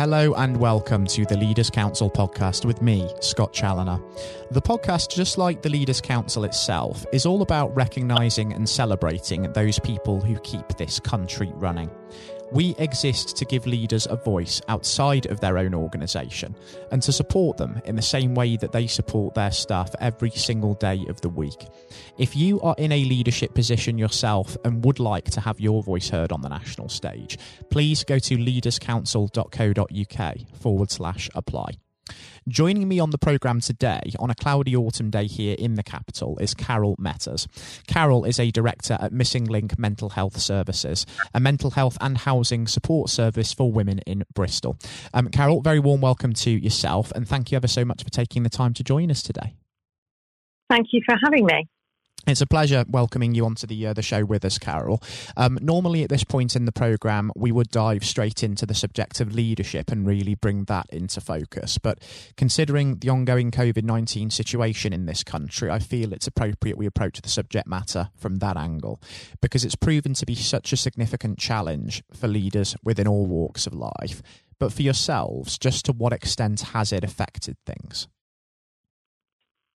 Hello and welcome to the Leaders Council podcast with me, Scott Challoner. The podcast, just like the Leaders Council itself, is all about recognising and celebrating those people who keep this country running. We exist to give leaders a voice outside of their own organisation and to support them in the same way that they support their staff every single day of the week. If you are in a leadership position yourself and would like to have your voice heard on the national stage, please go to leaderscouncil.co.uk forward slash apply. Joining me on the programme today on a cloudy autumn day here in the capital is Carol Metters. Carol is a director at Missing Link Mental Health Services, a mental health and housing support service for women in Bristol. Um, Carol, very warm welcome to yourself and thank you ever so much for taking the time to join us today. Thank you for having me. It's a pleasure welcoming you onto the uh, the show with us, Carol. Um, normally, at this point in the program, we would dive straight into the subject of leadership and really bring that into focus. But considering the ongoing COVID nineteen situation in this country, I feel it's appropriate we approach the subject matter from that angle because it's proven to be such a significant challenge for leaders within all walks of life. But for yourselves, just to what extent has it affected things?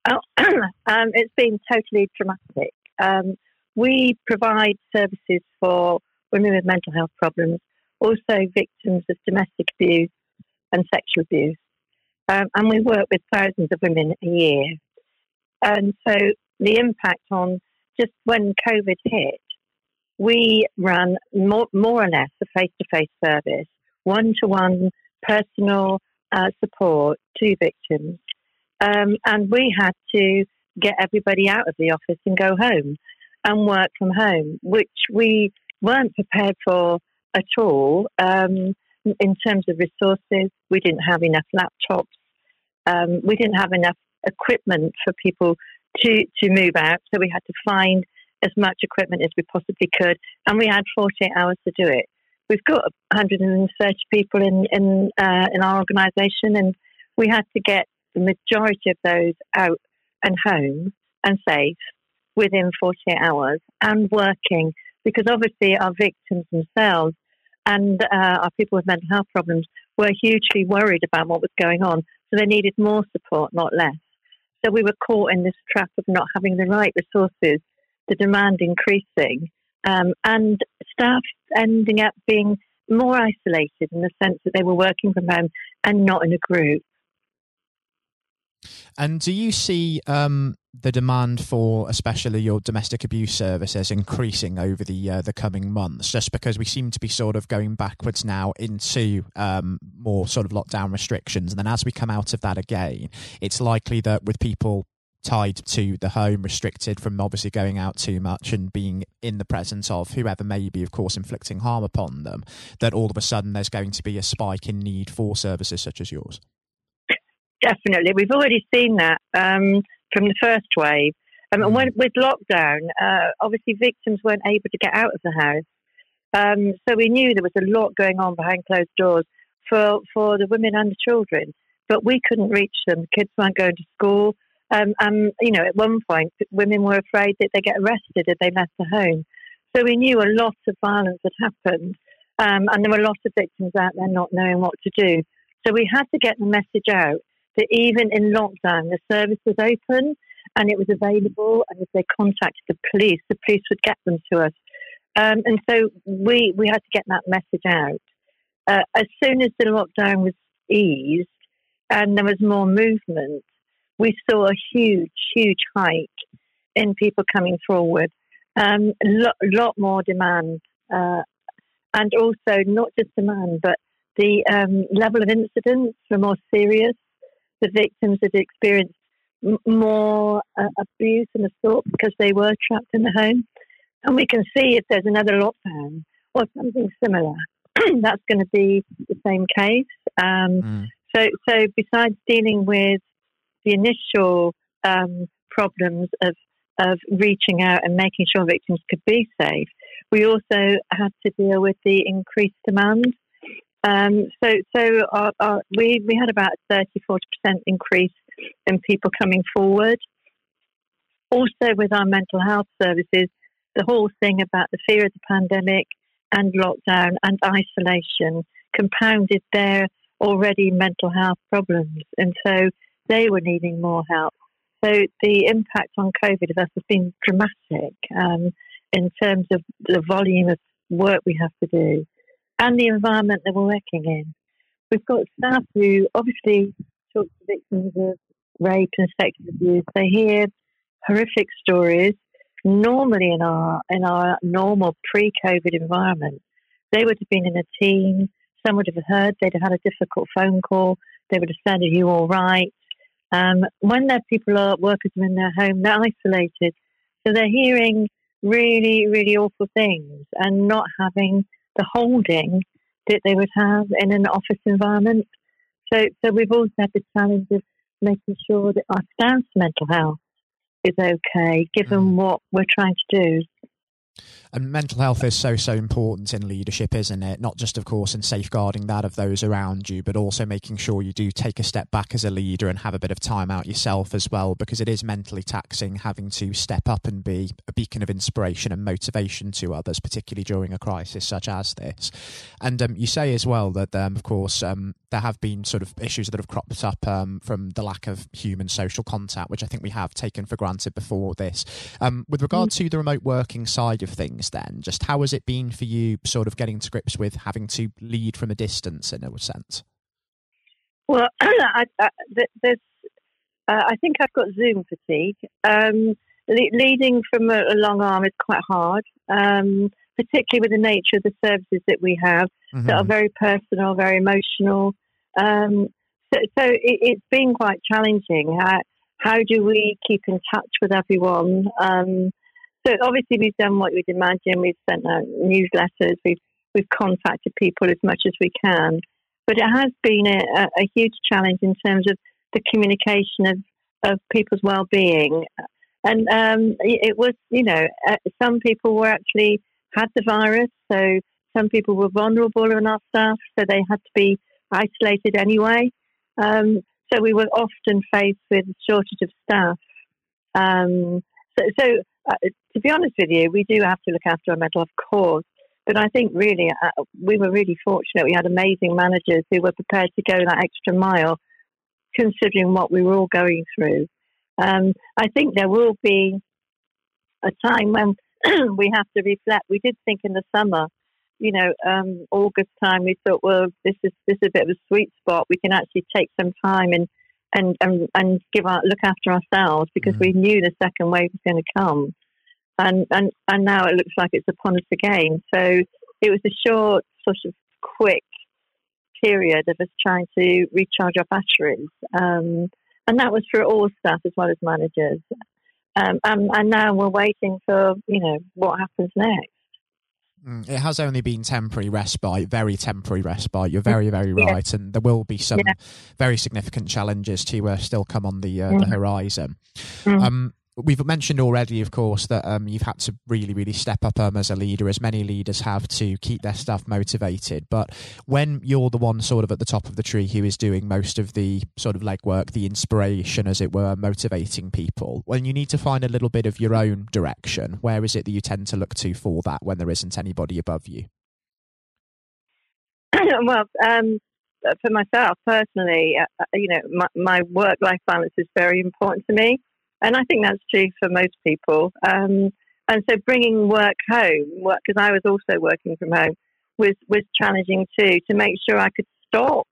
Oh, um, it's been totally dramatic. Um, we provide services for women with mental health problems, also victims of domestic abuse and sexual abuse. Um, and we work with thousands of women a year. And so the impact on just when COVID hit, we ran more, more or less a face to face service, one to one personal uh, support to victims um, and we had to get everybody out of the office and go home and work from home, which we weren't prepared for at all. Um, in terms of resources, we didn't have enough laptops. Um, we didn't have enough equipment for people to, to move out. So we had to find as much equipment as we possibly could. And we had 48 hours to do it. We've got 130 people in, in, uh, in our organisation, and we had to get the majority of those out and home and safe within 48 hours and working because obviously our victims themselves and uh, our people with mental health problems were hugely worried about what was going on. So they needed more support, not less. So we were caught in this trap of not having the right resources, the demand increasing, um, and staff ending up being more isolated in the sense that they were working from home and not in a group. And do you see um, the demand for, especially your domestic abuse services, increasing over the uh, the coming months? Just because we seem to be sort of going backwards now into um, more sort of lockdown restrictions, and then as we come out of that again, it's likely that with people tied to the home, restricted from obviously going out too much and being in the presence of whoever may be, of course, inflicting harm upon them, that all of a sudden there's going to be a spike in need for services such as yours. Definitely. We've already seen that um, from the first wave. Um, and when, with lockdown, uh, obviously victims weren't able to get out of the house. Um, so we knew there was a lot going on behind closed doors for, for the women and the children, but we couldn't reach them. The kids weren't going to school. Um, and, you know, at one point, women were afraid that they'd get arrested if they left the home. So we knew a lot of violence had happened. Um, and there were a lot of victims out there not knowing what to do. So we had to get the message out that even in lockdown, the service was open and it was available. And if they contacted the police, the police would get them to us. Um, and so we, we had to get that message out. Uh, as soon as the lockdown was eased and there was more movement, we saw a huge, huge hike in people coming forward. Um, a lot, lot more demand. Uh, and also not just demand, but the um, level of incidents were more serious the victims had experienced more uh, abuse and assault because they were trapped in the home. And we can see if there's another lockdown or something similar, that's going to be the same case. Um, mm. So, so besides dealing with the initial um, problems of of reaching out and making sure victims could be safe, we also had to deal with the increased demand um, so so our, our, we, we had about 30 40% increase in people coming forward. Also, with our mental health services, the whole thing about the fear of the pandemic and lockdown and isolation compounded their already mental health problems, and so they were needing more help. So the impact on COVID of us has been dramatic um, in terms of the volume of work we have to do and the environment that we're working in. We've got staff who obviously talk to victims of rape and sexual abuse. They hear horrific stories. Normally, in our in our normal pre-COVID environment, they would have been in a team. Some would have heard. They'd have had a difficult phone call. They would have said, "Are you all right?" Um, when their people are workers are in their home, they're isolated, so they're hearing really, really awful things and not having the holding that they would have in an office environment. So, so we've also had the challenge of making sure that our staff's mental health is okay, given mm. what we're trying to do. And mental health is so, so important in leadership, isn't it? Not just, of course, in safeguarding that of those around you, but also making sure you do take a step back as a leader and have a bit of time out yourself as well, because it is mentally taxing having to step up and be a beacon of inspiration and motivation to others, particularly during a crisis such as this. And um, you say as well that, um, of course, um, there have been sort of issues that have cropped up um, from the lack of human social contact, which I think we have taken for granted before this. Um, with regard mm. to the remote working side of things, then, just how has it been for you, sort of getting to grips with having to lead from a distance in a sense? Well, I, I, there's, uh, I think I've got Zoom fatigue. Um, le- leading from a, a, long arm is quite hard, um, particularly with the nature of the services that we have mm-hmm. that are very personal, very emotional. Um, so, so it, has been quite challenging. How, how do we keep in touch with everyone? Um, so obviously we've done what you'd imagine. We've sent out newsletters. We've we've contacted people as much as we can, but it has been a, a huge challenge in terms of the communication of of people's well-being. And um, it was, you know, uh, some people were actually had the virus, so some people were vulnerable in our staff, so they had to be isolated anyway. Um, so we were often faced with a shortage of staff. Um, so, so uh, to be honest with you, we do have to look after our mental, of course. But I think really uh, we were really fortunate. We had amazing managers who were prepared to go that extra mile, considering what we were all going through. Um, I think there will be a time when we have to reflect. We did think in the summer, you know, um, August time, we thought, well, this is this is a bit of a sweet spot. We can actually take some time and and and, and give our look after ourselves because mm. we knew the second wave was going to come, and and and now it looks like it's upon us again. So it was a short, sort of quick period of us trying to recharge our batteries, um, and that was for all staff as well as managers. Um, and, and now we're waiting for you know what happens next. Mm, it has only been temporary respite, very temporary respite. You're very, very right, and there will be some yeah. very significant challenges to uh, still come on the uh, mm. the horizon. Mm. Um, we've mentioned already, of course, that um, you've had to really, really step up um, as a leader, as many leaders have to keep their staff motivated. But when you're the one sort of at the top of the tree who is doing most of the sort of legwork, the inspiration, as it were, motivating people, when you need to find a little bit of your own direction, where is it that you tend to look to for that when there isn't anybody above you? well, um, for myself personally, uh, uh, you know, my, my work-life balance is very important to me. And I think that's true for most people. Um, and so bringing work home, because I was also working from home, was was challenging too. To make sure I could stop.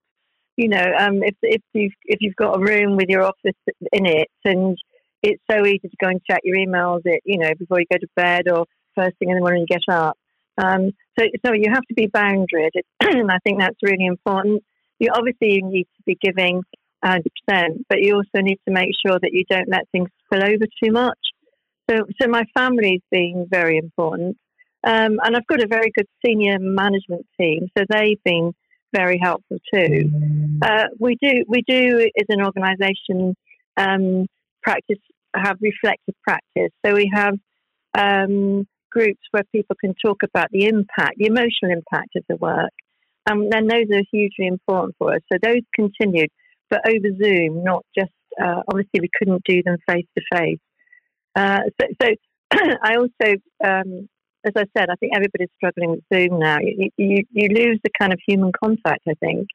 You know, um, if if you've if you've got a room with your office in it, and it's so easy to go and check your emails, it you know before you go to bed or first thing in the morning you get up. Um, so so you have to be boundaried, and I think that's really important. You obviously you need to be giving 100%, but you also need to make sure that you don't let things spill over too much. So, so my family's been very important. Um, and I've got a very good senior management team, so they've been very helpful too. Uh, we do, we do as an organisation um, practice have reflective practice. So we have um, groups where people can talk about the impact, the emotional impact of the work, and then those are hugely important for us. So those continued but over Zoom, not just uh, obviously we couldn't do them face to face. So, so I also, um, as I said, I think everybody's struggling with Zoom now. You, you, you lose the kind of human contact, I think,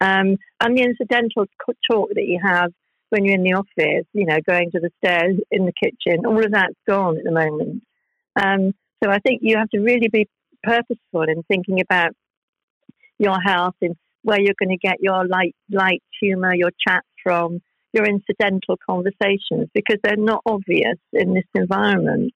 Um, and the incidental talk that you have when you're in the office, you know, going to the stairs in the kitchen, all of that's gone at the moment. Um, so I think you have to really be purposeful in thinking about your health and where you're going to get your light, light humour, your chat from, your incidental conversations, because they're not obvious in this environment.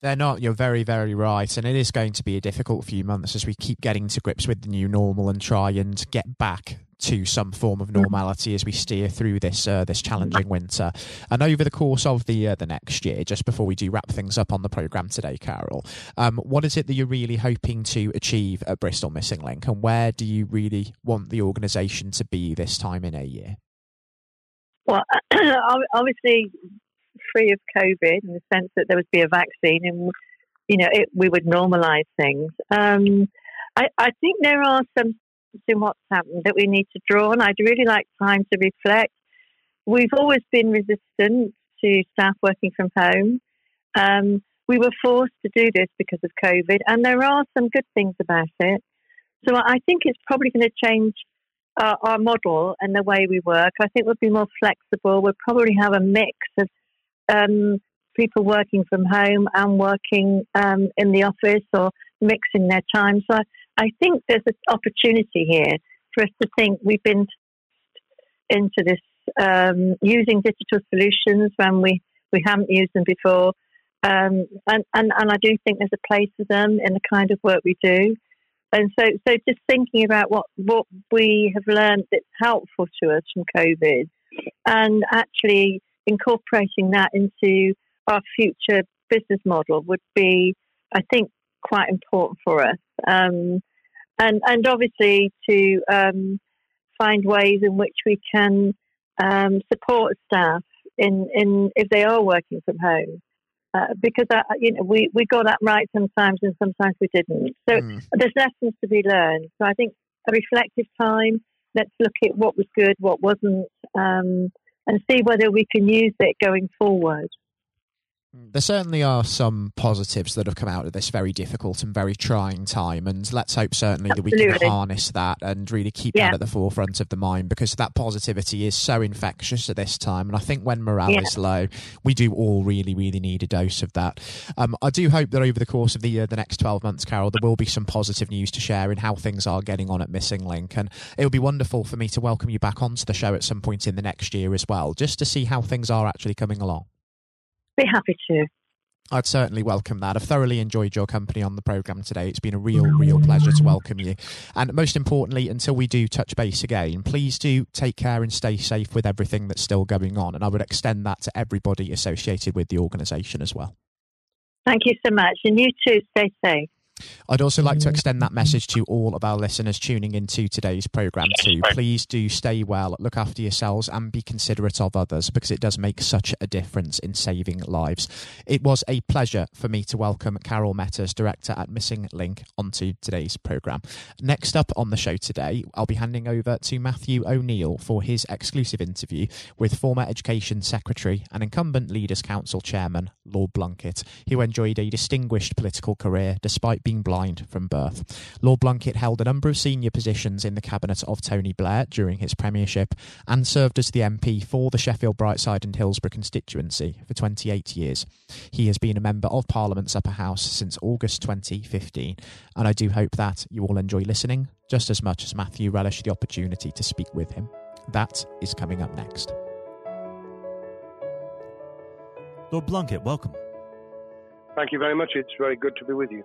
They're not. You're very, very right. And it is going to be a difficult few months as we keep getting to grips with the new normal and try and get back to some form of normality as we steer through this uh, this challenging winter. And over the course of the uh, the next year, just before we do wrap things up on the program today, Carol, um, what is it that you're really hoping to achieve at Bristol Missing Link, and where do you really want the organisation to be this time in a year? Well, obviously, free of COVID in the sense that there would be a vaccine and you know it, we would normalise things. Um, I, I, think there are some in what's happened that we need to draw on. I'd really like time to reflect. We've always been resistant to staff working from home. Um, we were forced to do this because of COVID, and there are some good things about it. So I think it's probably going to change our, our model and the way we work. I think we'll be more flexible. We'll probably have a mix of um, people working from home and working um, in the office or mixing their time. So I, think there's an opportunity here for us to think we've been into this um, using digital solutions when we, we haven't used them before. Um, and, and, and I do think there's a place for them in the kind of work we do. And so, so just thinking about what, what we have learned that's helpful to us from COVID and actually incorporating that into our future business model would be, I think, quite important for us. Um, and, and obviously to um, find ways in which we can um, support staff in, in if they are working from home. Uh, because you know we, we got that right sometimes and sometimes we didn't. So mm. there's lessons to be learned. So I think a reflective time. Let's look at what was good, what wasn't, um, and see whether we can use it going forward. There certainly are some positives that have come out of this very difficult and very trying time, and let's hope certainly Absolutely. that we can harness that and really keep yeah. that at the forefront of the mind because that positivity is so infectious at this time. And I think when morale yeah. is low, we do all really, really need a dose of that. Um, I do hope that over the course of the year, the next twelve months, Carol, there will be some positive news to share in how things are getting on at Missing Link, and it would be wonderful for me to welcome you back onto the show at some point in the next year as well, just to see how things are actually coming along be happy to. I'd certainly welcome that. I've thoroughly enjoyed your company on the programme today. It's been a real, real pleasure to welcome you. And most importantly, until we do touch base again, please do take care and stay safe with everything that's still going on. And I would extend that to everybody associated with the organisation as well. Thank you so much. And you too, stay safe. I'd also like to extend that message to mm. all of our listeners tuning into today's programme too. Please do stay well, look after yourselves, and be considerate of others because it does make such a difference in saving lives. It was a pleasure for me to welcome Carol Metters, Director at Missing Link, onto today's programme. Next up on the show today, I'll be handing over to Matthew O'Neill for his exclusive interview with former Education Secretary and incumbent Leaders Council Chairman, Lord Blunkett, who enjoyed a distinguished political career despite being blind from birth. Lord Blunkett held a number of senior positions in the cabinet of Tony Blair during his premiership and served as the MP for the Sheffield Brightside and Hillsborough constituency for 28 years. He has been a member of Parliament's upper house since August 2015, and I do hope that you all enjoy listening just as much as Matthew relished the opportunity to speak with him. That is coming up next. Lord Blunkett, welcome. Thank you very much. It's very good to be with you.